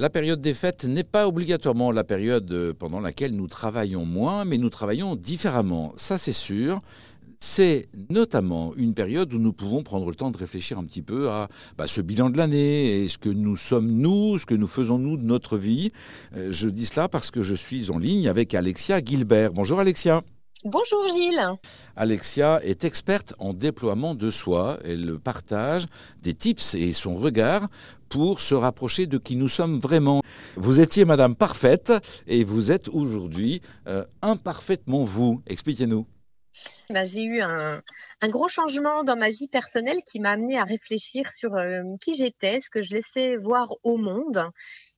La période des fêtes n'est pas obligatoirement la période euh, pendant laquelle nous travaillons moins, mais nous travaillons différemment. Ça, c'est sûr. C'est notamment une période où nous pouvons prendre le temps de réfléchir un petit peu à bah, ce bilan de l'année et ce que nous sommes nous, ce que nous faisons nous de notre vie. Euh, je dis cela parce que je suis en ligne avec Alexia Gilbert. Bonjour Alexia. Bonjour Gilles. Alexia est experte en déploiement de soi. Elle partage des tips et son regard pour se rapprocher de qui nous sommes vraiment. Vous étiez Madame Parfaite et vous êtes aujourd'hui euh, imparfaitement vous. Expliquez-nous. Bah, j'ai eu un, gros changement dans ma vie personnelle qui m'a amené à réfléchir sur euh, qui j'étais, ce que je laissais voir au monde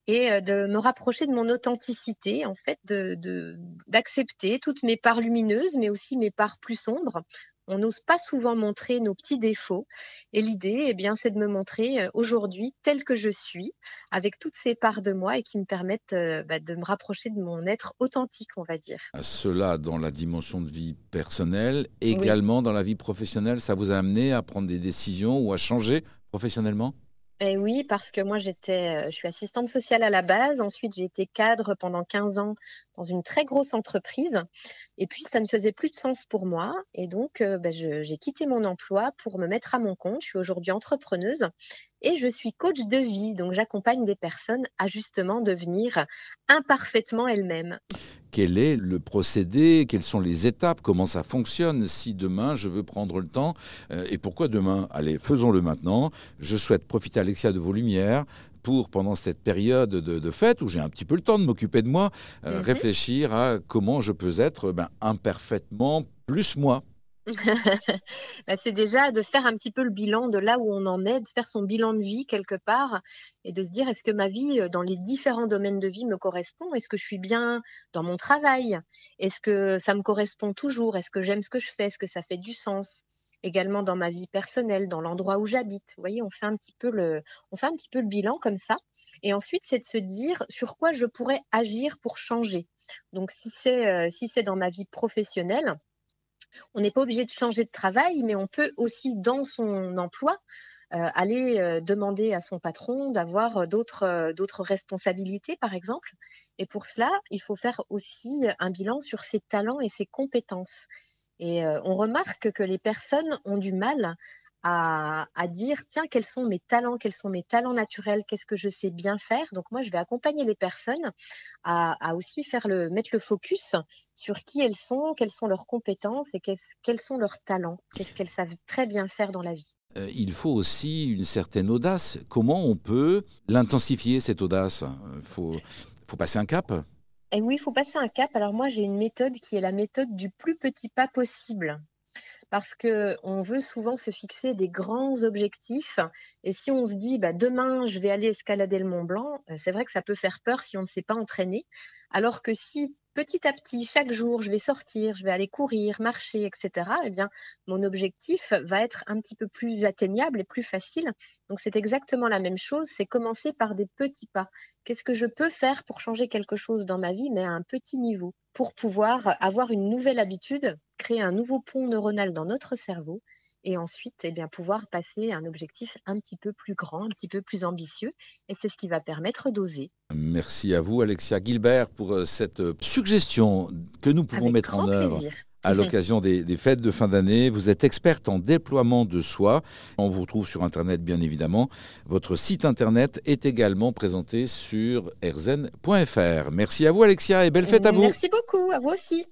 et de me rapprocher de mon authenticité, en fait, de d'accepter toutes mes parts lumineuses, mais aussi mes parts plus sombres. On n'ose pas souvent montrer nos petits défauts, et l'idée, eh bien, c'est de me montrer aujourd'hui telle que je suis, avec toutes ces parts de moi et qui me permettent bah, de me rapprocher de mon être authentique, on va dire. Cela dans la dimension de vie personnelle, également dans la vie professionnelle, ça vous a amené à prendre des décisions ou à changer professionnellement? Oui, parce que moi, j'étais, euh, je suis assistante sociale à la base. Ensuite, j'ai été cadre pendant 15 ans dans une très grosse entreprise. Et puis, ça ne faisait plus de sens pour moi. Et donc, euh, ben, j'ai quitté mon emploi pour me mettre à mon compte. Je suis aujourd'hui entrepreneuse et je suis coach de vie. Donc, j'accompagne des personnes à justement devenir imparfaitement elles-mêmes quel est le procédé, quelles sont les étapes, comment ça fonctionne? Si demain je veux prendre le temps euh, et pourquoi demain? Allez, faisons-le maintenant. Je souhaite profiter, Alexia, de vos lumières pour, pendant cette période de, fête où j'ai un petit peu le temps de m'occuper de moi, euh, mhm. réfléchir à comment je peux être ben, imparfaitement plus moi. Bah, c'est déjà de faire un petit peu le bilan de là où on en est, de faire son bilan de vie quelque part et de se dire est-ce que ma vie euh, dans les différents domaines de vie me correspond? Est-ce que je suis bien dans mon travail? Est-ce que ça me correspond toujours? Est-ce que j'aime ce que je fais? Est-ce que ça fait du sens? Également dans ma vie personnelle, dans l'endroit où j'habite. Vous voyez, on fait un petit peu le, on fait un petit peu le bilan comme ça. Et ensuite, c'est de se dire sur quoi je pourrais agir pour changer. Donc, si c'est euh, si c'est dans ma vie professionnelle, on n'est pas obligé de changer de travail, mais on peut aussi, dans son emploi, euh, aller euh, demander à son patron d'avoir euh, d'autres responsabilités, par exemple. Et pour cela, il faut faire aussi un bilan sur ses talents et ses compétences. Et on remarque que les personnes ont du mal à, dire tiens quels sont mes talents, quels sont mes talents naturels, qu'est-ce que je sais bien faire. Donc moi je vais accompagner les personnes à, aussi faire le mettre le focus sur qui elles sont, quelles sont leurs compétences et quels sont leurs talents, qu'est-ce qu'elles savent très bien faire dans la vie. Euh, il faut aussi une certaine audace. Comment on peut l'intensifier cette audace? Il faut, faut passer un cap? Et oui, il faut passer un cap. Alors moi, j'ai une méthode qui est la méthode du plus petit pas possible parce qu'on veut souvent se fixer des grands objectifs. Et si on se dit, bah, demain, je vais aller escalader le Mont Blanc, euh, c'est vrai que ça peut faire peur si on ne s'est pas entraîné. Alors que si petit à petit, chaque jour, je vais sortir, je vais aller courir, marcher, etc., eh bien, mon objectif va être un petit peu plus atteignable et plus facile. Donc, c'est exactement la même chose. C'est commencer par des petits pas. Qu'est-ce que je peux faire pour changer quelque chose dans ma vie, mais à un petit niveau, pour pouvoir avoir une nouvelle habitude, créer un nouveau pont neuronal dans notre cerveau et ensuite eh bien, pouvoir passer à un objectif un petit peu plus grand, un petit peu plus ambitieux. Et c'est ce qui va permettre d'oser. Merci à vous, Alexia Gilbert, pour euh, cette euh, suggestion que nous pouvons mettre en œuvre. à l'occasion des, des, fêtes de fin d'année. Vous êtes experte en déploiement de soi. On vous retrouve sur Internet, bien évidemment. Votre site Internet est également présenté sur erzen.fr. Merci à vous, Alexia, et belle fête à vous. Merci beaucoup, à vous aussi.